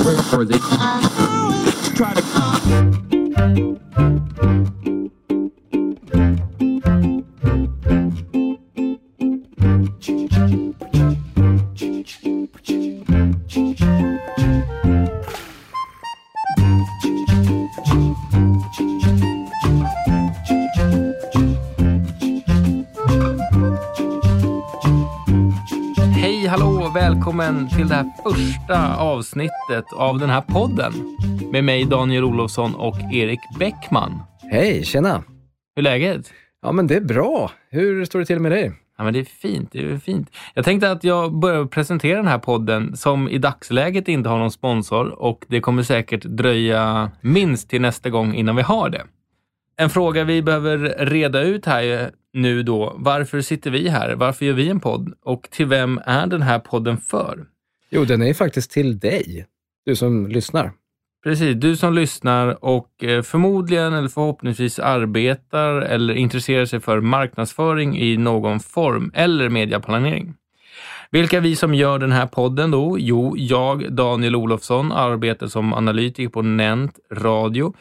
Hej, avsnittet av den här podden med mig Daniel Olofsson och Erik Bäckman. Hej, tjena! Hur är läget? Ja, men det är bra. Hur står det till med dig? Ja, men det är fint. Det är fint. Jag tänkte att jag börjar presentera den här podden som i dagsläget inte har någon sponsor och det kommer säkert dröja minst till nästa gång innan vi har det. En fråga vi behöver reda ut här är nu då, varför sitter vi här? Varför gör vi en podd? Och till vem är den här podden för? Jo, den är faktiskt till dig, du som lyssnar. Precis, du som lyssnar och eh, förmodligen eller förhoppningsvis arbetar eller intresserar sig för marknadsföring i någon form eller mediaplanering. Vilka är vi som gör den här podden då? Jo, jag, Daniel Olofsson, arbetar som analytiker på Nent Radio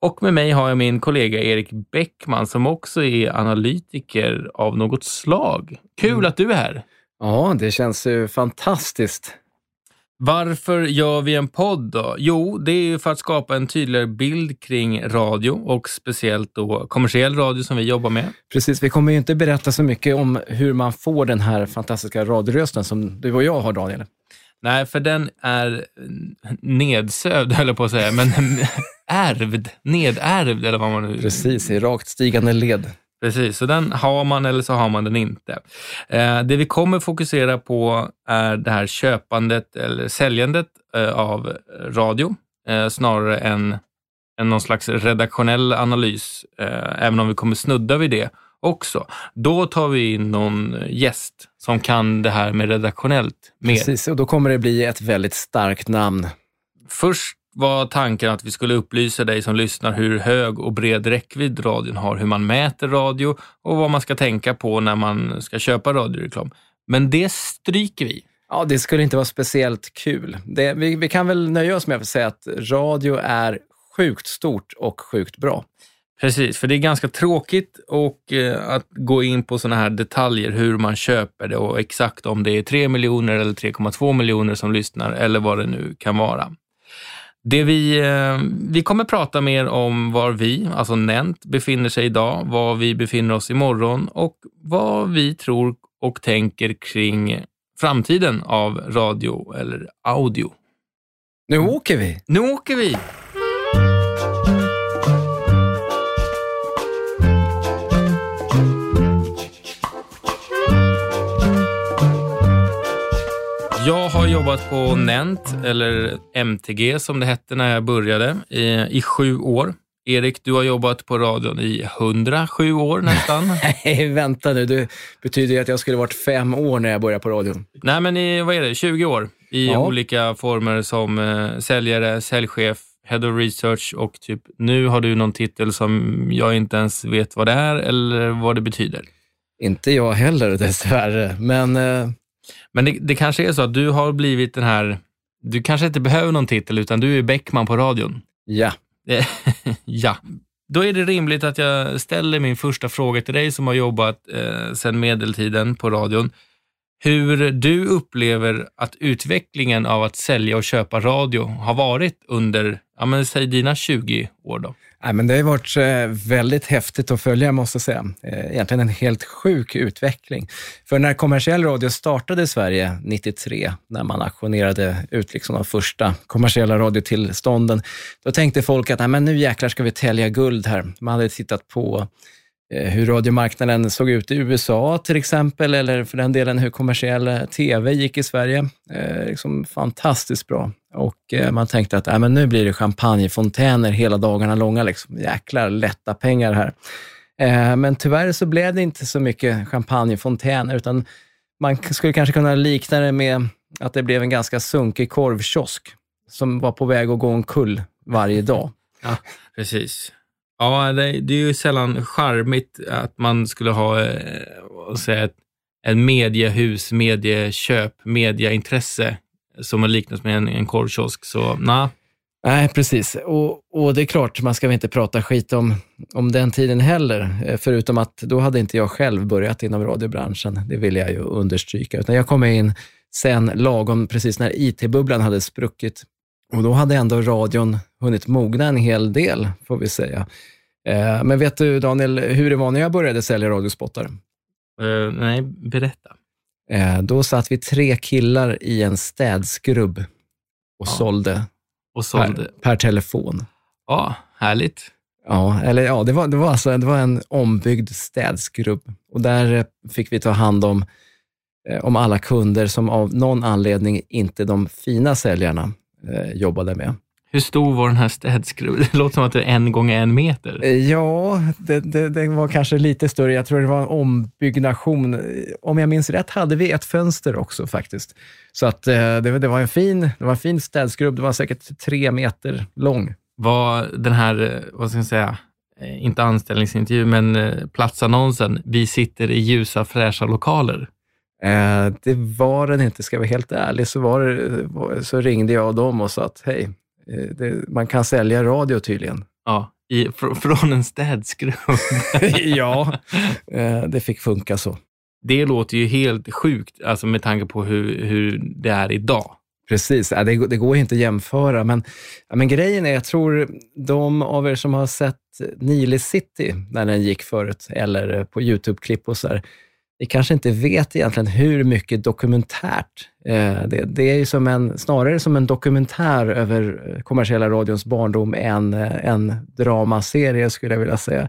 och med mig har jag min kollega Erik Bäckman som också är analytiker av något slag. Kul att du är här! Ja, det känns ju fantastiskt. Varför gör vi en podd då? Jo, det är ju för att skapa en tydligare bild kring radio och speciellt då kommersiell radio som vi jobbar med. Precis, vi kommer ju inte berätta så mycket om hur man får den här fantastiska radiorösten som du och jag har, Daniel. Nej, för den är nedsövd, höll jag på att säga, men ärvd, nedärvd eller vad man nu... Precis, i rakt stigande led. Precis, så den har man eller så har man den inte. Eh, det vi kommer fokusera på är det här köpandet eller säljandet eh, av radio eh, snarare än, än någon slags redaktionell analys, även om vi kommer snudda vid det också. Då tar vi in någon gäst som kan det här med redaktionellt mer. Precis, och då kommer det bli ett väldigt starkt namn. Först var tanken att vi skulle upplysa dig som lyssnar hur hög och bred räckvidd radion har, hur man mäter radio och vad man ska tänka på när man ska köpa radioreklam. Men det stryker vi. Ja, det skulle inte vara speciellt kul. Det, vi, vi kan väl nöja oss med att säga att radio är sjukt stort och sjukt bra. Precis, för det är ganska tråkigt och eh, att gå in på sådana här detaljer, hur man köper det och exakt om det är 3 miljoner eller 3,2 miljoner som lyssnar eller vad det nu kan vara. Det vi, eh, vi kommer prata mer om var vi, alltså Nent, befinner sig idag, var vi befinner oss imorgon och vad vi tror och tänker kring framtiden av radio eller audio. Nu åker vi! Nu åker vi! Jag har jobbat på Nent, eller MTG som det hette när jag började, i, i sju år. Erik, du har jobbat på radion i 107 år nästan. Nej, vänta nu. Det betyder ju att jag skulle varit fem år när jag började på radion. Nej, men i, vad är det, 20 år i Ja. olika former som eh, säljare, säljchef, head of research och typ nu har du någon titel som jag inte ens vet vad det är eller vad det betyder. Inte jag heller dessvärre, men eh, Men det, det kanske är så att du har blivit den här, du kanske inte behöver någon titel utan du är Bäckman på radion. ja. Ja. Då är det rimligt att jag ställer min första fråga till dig som har jobbat eh, sedan medeltiden på radion. Hur du upplever att utvecklingen av att sälja och köpa radio har varit under, ja men säg dina 20 år då? Nej, men det har varit eh, väldigt häftigt att följa, måste jag säga. Eh, egentligen en helt sjuk utveckling. För när kommersiell radio startade i Sverige 93, när man auktionerade ut liksom de första kommersiella radiotillstånden, då tänkte folk att Nej, men nu jäklar ska vi tälja guld här. Man hade tittat på Eh, hur radiomarknaden såg ut i USA till exempel, eller för den delen hur kommersiell eh, tv gick i Sverige. Eh, liksom fantastiskt bra. Och eh, man tänkte att äh, men nu blir det champagnefontäner hela dagarna långa. Liksom. Jäklar lätta pengar här. Eh, men tyvärr så blev det inte så mycket champagnefontäner, utan man skulle kanske kunna likna det med att det blev en ganska sunkig korvkiosk som var på väg att gå omkull varje dag. Ja, precis. Ja, det, det är ju sällan charmigt att man skulle ha eh, säga, ett, ett mediehus, medieköp, medieintresse som har liknats med en, en korvkiosk. Så nej. Nej, precis. Och, och det är klart, man ska väl inte prata skit om, om den tiden heller, eh, förutom att då hade inte jag själv börjat inom radiobranschen. Det vill jag ju understryka. Utan jag kom in sen lagom precis när IT-bubblan hade spruckit. Och då hade ändå radion hunnit mogna en hel del, får vi säga. Eh, men vet du, Daniel, hur det var när jag började sälja radiospottar? Uh, nej, berätta. Eh, då satt vi tre killar i en städskrubb och ja. sålde, och sålde. Per, per, telefon. Ja, härligt. Ja, eller ja, det var, det var, alltså, det var en ombyggd städskrubb och där fick vi ta hand om, eh, om alla kunder som av någon anledning inte de fina säljarna eh, jobbade med. Hur stor var den här städskrubben? Det låter som att det är en gång en meter. Eh, ja, det, det, det, var kanske lite större. Jag tror det var en ombyggnation. Om jag minns rätt hade vi ett fönster också faktiskt. Så att eh, det, det var en fin, det var en fin städskrubb. Det var säkert tre meter lång. Var den här, eh, vad ska jag säga, inte anställningsintervju, men platsannonsen, vi sitter i ljusa fräscha lokaler. det var den inte, ska jag vara helt ärlig. Så, var så ringde jag dem och sa att hej, det, man kan sälja radio tydligen. Ja, i, fr från en städskrubb. ja, eh, det fick funka så. Det låter ju helt sjukt, alltså med tanke på hur, hur det är idag. Precis, det, det går inte att jämföra. Men, men grejen är, jag tror de av er som har sett Nile City när den gick förut, eller på YouTube-klipp och så här, vi kanske inte vet egentligen hur mycket dokumentärt. Eh, det, det, är ju som en, snarare som en dokumentär över eh, kommersiella radions barndom än eh, en dramaserie, skulle jag vilja säga.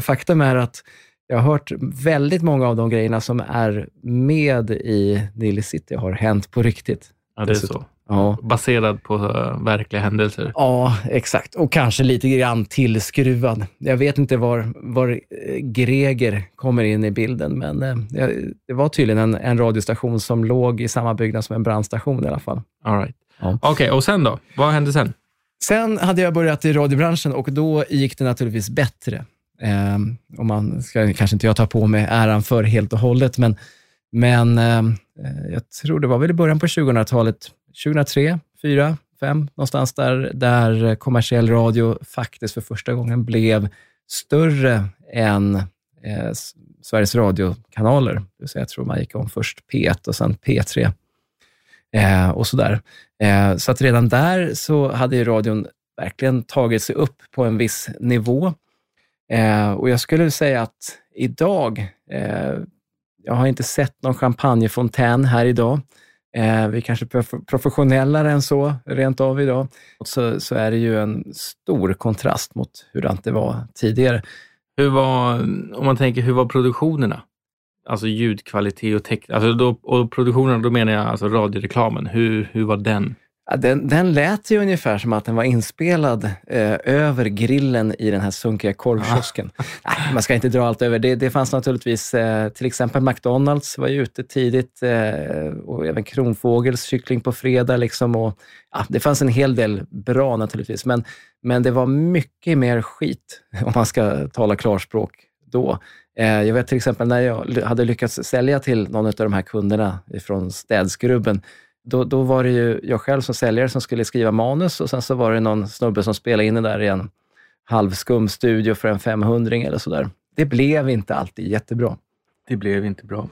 Faktum är att jag har hört väldigt många av de grejerna som är med i Nile City har hänt på riktigt. Ja, det är så. Ja. Baserad på uh, verkliga händelser. Ja, exakt. Och kanske lite grann tillskruvad. Jag vet inte var, var eh, Greger kommer in i bilden, men uh, det var tydligen en, en radiostation som låg i samma byggnad som en brandstation i alla fall. All right. ja. Okej, okay, och sen då? Vad hände sen? Sen hade jag börjat i radiobranschen och då gick det naturligtvis bättre. Eh, och man ska kanske inte jag ta på mig äran för helt och hållet, men, men eh, jag tror det var väl i början på 2000-talet 2003, 2004, 2005, någonstans där, där kommersiell radio faktiskt för första gången blev större än eh, Sveriges Radio-kanaler. Jag tror man gick om först P1 och sen P3 eh, och sådär. Eh, så att redan där så hade ju radion verkligen tagit sig upp på en viss nivå. Eh, och jag skulle säga att idag, eh, jag har inte sett någon champagnefontän här idag, Eh, vi är professionellare än så, rent av idag. Så, så är det ju en stor kontrast mot hur det var tidigare. Hur var, om man tänker, hur var produktionerna? Alltså ljudkvalitet och text, alltså då, och produktionen, då menar jag alltså radioreklamen. Hur, hur var den? Den, den lät ju ungefär som att den var inspelad eh, över grillen i den här sunkiga korvkiosken. Nej, man ska inte dra allt över. Det, det fanns naturligtvis, eh, till exempel McDonalds var ju ute tidigt eh, och även Kronfågels kyckling på fredag. Liksom, och, ja, det fanns en hel del bra naturligtvis, men, men det var mycket mer skit, om man ska tala klarspråk då. Eh, jag vet till exempel när jag hade lyckats sälja till någon av de här kunderna från städskrubben, då, då var det ju jag själv som säljare som skulle skriva manus och sen så var det någon snubbe som spelade in det där i en halvskum studio för en 500 eller sådär. Det blev inte alltid jättebra. Det blev inte bra.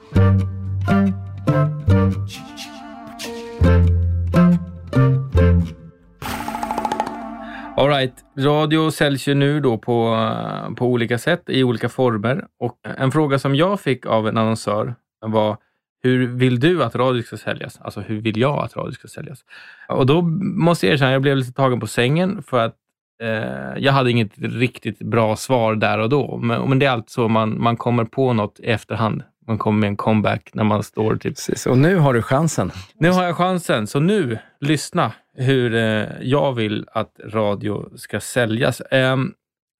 Alright, radio säljs ju nu då på, på olika sätt, i olika former. Och en fråga som jag fick av en annonsör var hur vill du att radio ska säljas? Alltså hur vill jag att radio ska säljas? Och då måste jag erkänna, jag blev lite tagen på sängen för att eh, jag hade inget riktigt bra svar där och då. Men, men det är alltid så, man, man kommer på något i efterhand. Man kommer med en comeback när man står typ... Precis, och nu har du chansen. Nu har jag chansen, så nu, lyssna hur eh, jag vill att radio ska säljas. Eh,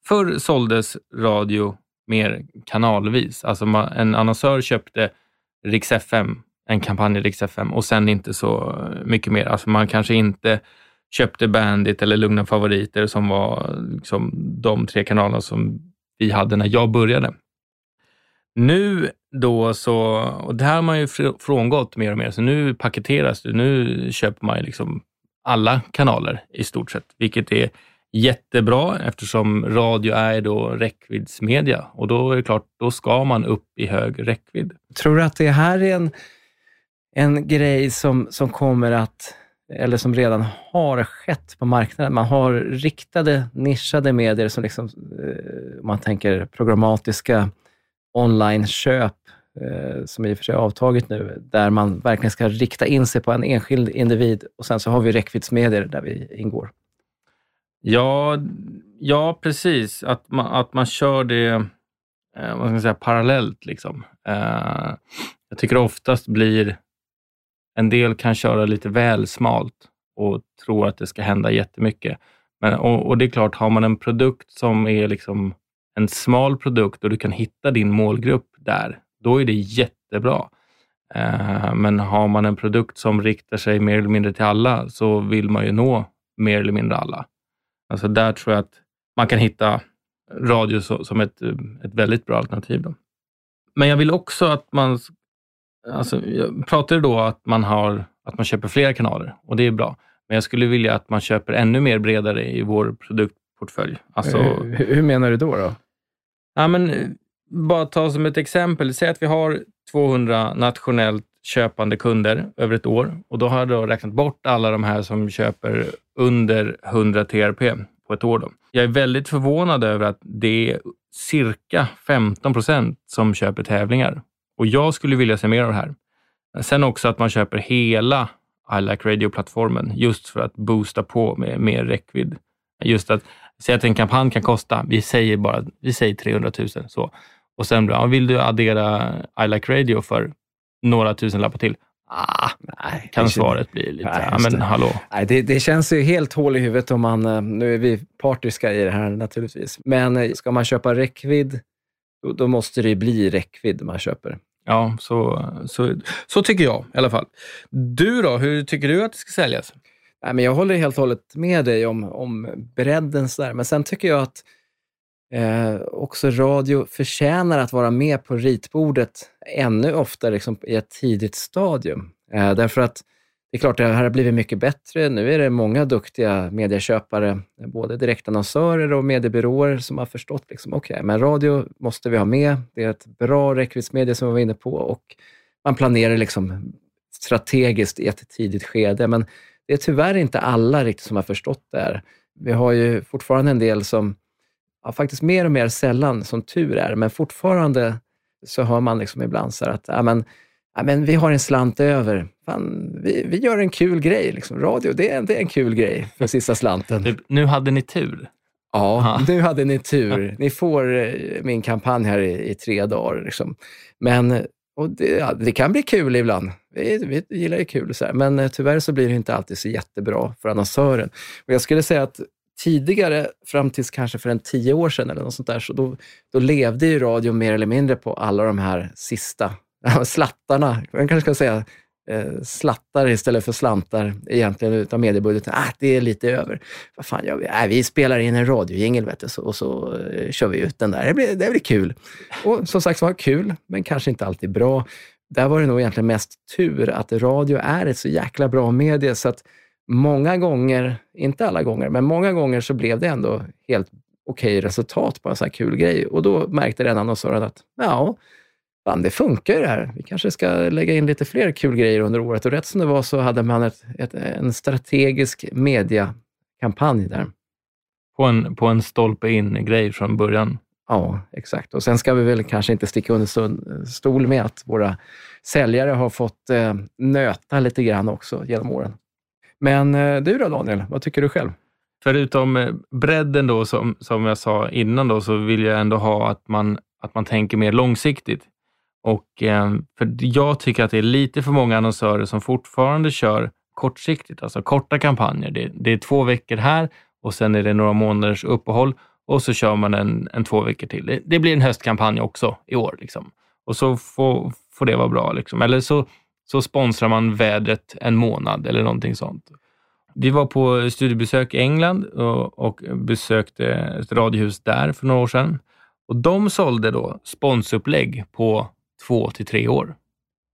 förr såldes radio mer kanalvis. Alltså man, en annonsör köpte Rix FM, en kampanj i Rix FM och sen inte så mycket mer. Alltså man kanske inte köpte Bandit eller Lugna favoriter som var liksom de tre kanalerna som vi hade när jag började. Nu då så, och det här har man ju frångått mer och mer, så nu paketeras det. Nu köper man ju liksom alla kanaler i stort sett, vilket är jättebra eftersom radio är då räckviddsmedia och då är det klart, då ska man upp i hög räckvidd. Tror du att det här är en, en grej som, som kommer att, eller som redan har skett på marknaden? Man har riktade, nischade medier som liksom, eh, om man tänker programmatiska onlineköp, eh, som i och för sig avtagit nu, där man verkligen ska rikta in sig på en enskild individ och sen så har vi räckviddsmedier där vi ingår. Ja, ja precis. Att man, att man kör det eh, vad ska man säga, parallellt. Liksom. Eh, jag tycker oftast blir, en del kan köra lite väl smalt och tro att det ska hända jättemycket. Men, och, och det är klart, har man en produkt som är liksom en smal produkt och du kan hitta din målgrupp där, då är det jättebra. Eh, men har man en produkt som riktar sig mer eller mindre till alla så vill man ju nå mer eller mindre alla. Alltså där tror jag att man kan hitta radio som ett, ett väldigt bra alternativ. Då. Men jag vill också att man, alltså, jag pratade då att man, har, att man köper flera kanaler och det är bra. Men jag skulle vilja att man köper ännu mer bredare i vår produktportfölj. Alltså, hur, hur menar du då? då? Ja, men, bara ta som ett exempel. Säg att vi har 200 nationellt köpande kunder över ett år och då har jag då räknat bort alla de här som köper under 100 TRP på ett år. Då. Jag är väldigt förvånad över att det är cirka 15 procent som köper tävlingar och jag skulle vilja se mer av det här. Sen också att man köper hela I Like Radio-plattformen just för att boosta på med mer räckvidd. Just att säga att en kampanj kan kosta, vi säger bara vi säger 300 000 så. Och sen ja, vill du addera I Like Radio för några tusen lappar till? Ah, nej, kan svaret bli lite, nej, ja, men hallå. Nej, det, det, känns ju helt hål i huvudet om man, eh, nu är vi partiska i det här naturligtvis, men eh, ska man köpa räckvidd, då, då måste det bli räckvidd man köper. Ja, så, så, så tycker jag i alla fall. Du då, hur tycker du att det ska säljas? Nej, men jag håller helt och hållet med dig om, om bredden, sådär. men sen tycker jag att Eh, också radio förtjänar att vara med på ritbordet ännu oftare liksom, i ett tidigt stadium. Eh, därför att det är klart, det här har blivit mycket bättre. Nu är det många duktiga medieköpare, både direktannonsörer och mediebyråer som har förstått, liksom, okej, okay, men radio måste vi ha med. Det är ett bra räckviddsmedie som vi var inne på och man planerar liksom strategiskt i ett tidigt skede. Men det är tyvärr inte alla riktigt som har förstått det här. Vi har ju fortfarande en del som ja, faktiskt mer och mer sällan, som tur är, men fortfarande så hör man liksom ibland så att ja, men, ja, men vi har en slant över. Fan, vi, vi gör en kul grej. Liksom. Radio, det är, det är en kul grej för sista slanten. Nu hade ni tur. Ja, Aha. nu hade ni tur. Ni får eh, min kampanj här i, i tre dagar. Liksom. Men och det, ja, det, kan bli kul ibland. Vi, vi gillar ju kul, så här. men eh, tyvärr så blir det inte alltid så jättebra för annonsören. Och jag skulle säga att tidigare, fram tills kanske för en tio år sedan eller något sånt där, så då, då levde ju radio mer eller mindre på alla de här sista slattarna. Man kanske ska säga eh, slattar istället för slantar egentligen utav mediebudgeten. Ah, det är lite över. Vad fan gör vi? Ah, vi spelar in en radiojingel så, och så eh, kör vi ut den där. Det blir, det blir kul. Och som sagt var, kul, men kanske inte alltid bra. Där var det nog egentligen mest tur att radio är ett så jäkla bra medie så att många gånger, inte alla gånger, men många gånger så blev det ändå helt okej resultat på en sån här kul grej. Och då märkte den annonsören att ja, fan, det funkar ju det här. Vi kanske ska lägga in lite fler kul grejer under året. Och rätt som det var så hade man ett, ett, en strategisk mediakampanj där. På en, på en stolpe in-grej från början? Ja, exakt. Och sen ska vi väl kanske inte sticka under stol med att våra säljare har fått eh, nöta lite grann också genom åren. Men eh, du då Daniel, vad tycker du själv? Förutom eh, bredden då, som, som jag sa innan, då, så vill jag ändå ha att man, att man tänker mer långsiktigt. Och, eh, för jag tycker att det är lite för många annonsörer som fortfarande kör kortsiktigt, alltså korta kampanjer. Det, det är två veckor här och sen är det några månaders uppehåll och så kör man en, en två veckor till. Det, det blir en höstkampanj också i år. Liksom. Och så får, får det vara bra. Liksom. Eller så så sponsrar man vädret en månad eller någonting sånt. Vi var på studiebesök i England och, och besökte ett radiohus där för några år sedan. Och de sålde då sponsupplägg på två till tre år.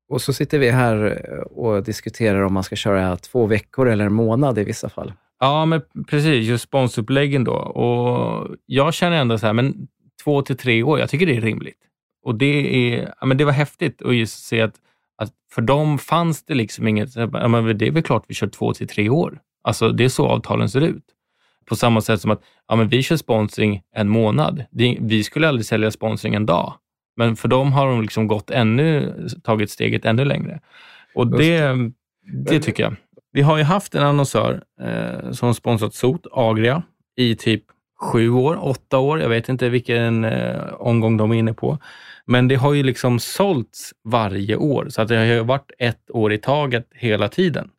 Och så sitter vi här och diskuterar om man ska köra två veckor eller en månad i vissa fall. Ja, men precis. Just sponsoruppläggen då. Och jag känner ändå så här, men två till tre år, jag tycker det är rimligt. Och det, är, ja, men det var häftigt att just se att, att för dem fanns det liksom inget, ja, men det är väl klart vi kör två till tre år. Alltså det är så avtalen ser ut. På samma sätt som att ja, men vi kör sponsring en månad. Vi skulle aldrig sälja sponsring en dag. Men för dem har de liksom gått ännu, tagit steget ännu längre. Och det, det tycker jag. Vi har ju haft en annonsör eh, som sponsrat SOT, Agria, i typ sju år, åtta år. Jag vet inte vilken eh, omgång de är inne på. Men det har ju liksom sålts varje år, så att det har ju varit ett år i taget hela tiden.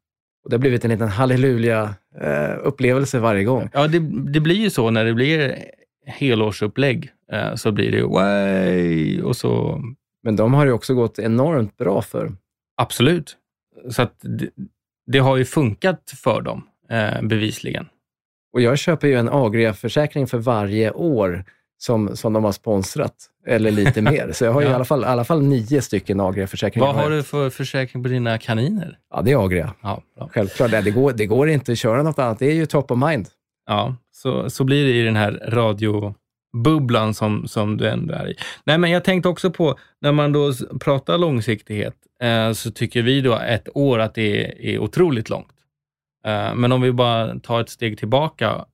Och det har blivit en liten halleluja-upplevelse eh, varje gång. Ja, det, det, blir ju så när det blir helårsupplägg. Eh, så blir det way och så... Men de har ju också gått enormt bra för. Absolut. Så att det, det har ju funkat för dem, eh, bevisligen. Och jag köper ju en Agria-försäkring för varje år som, som de har sponsrat, eller lite mer. Så jag har ja. i, alla fall, i alla fall nio stycken Agria-försäkringar. Vad har du för försäkring på dina kaniner? Ja, det är Agria. Ja, Självklart. Det går, det går inte att köra något annat. Det är ju top of mind. Ja, så, så blir det i den här radiobubblan som, som du ändå är i. Nej, men jag tänkte också på, när man då pratar långsiktighet, eh, så tycker vi då ett år att det är, är otroligt långt. Eh, men om vi bara tar ett steg tillbaka,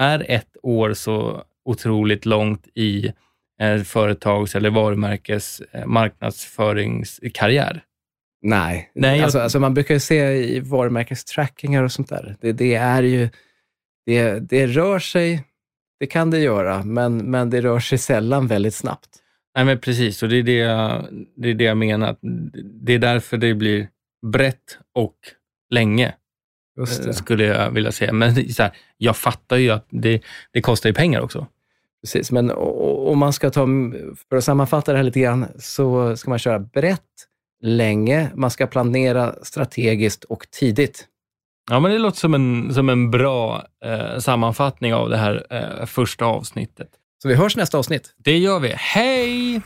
är ett år så otroligt långt i eh, företags eller varumärkes eh, marknadsföringskarriär? Nej, Nej alltså, jag... alltså, man brukar ju se i varumärkestrackingar och sånt där. Det, det, är ju, det, det rör sig, det kan det göra, men, men det rör sig sällan väldigt snabbt. Nej, men precis, och det är det, jag, det är det jag menar. Det är därför det blir brett och länge. Skulle jag vilja säga. Men så här, jag fattar ju att det, det kostar ju pengar också. Precis, men om man ska ta, för att sammanfatta det här lite grann, så ska man köra brett, länge, man ska planera strategiskt och tidigt. Ja, men det låter som en, som en bra eh, sammanfattning av det här eh, första avsnittet. Så vi hörs nästa avsnitt. Det gör vi. Hej!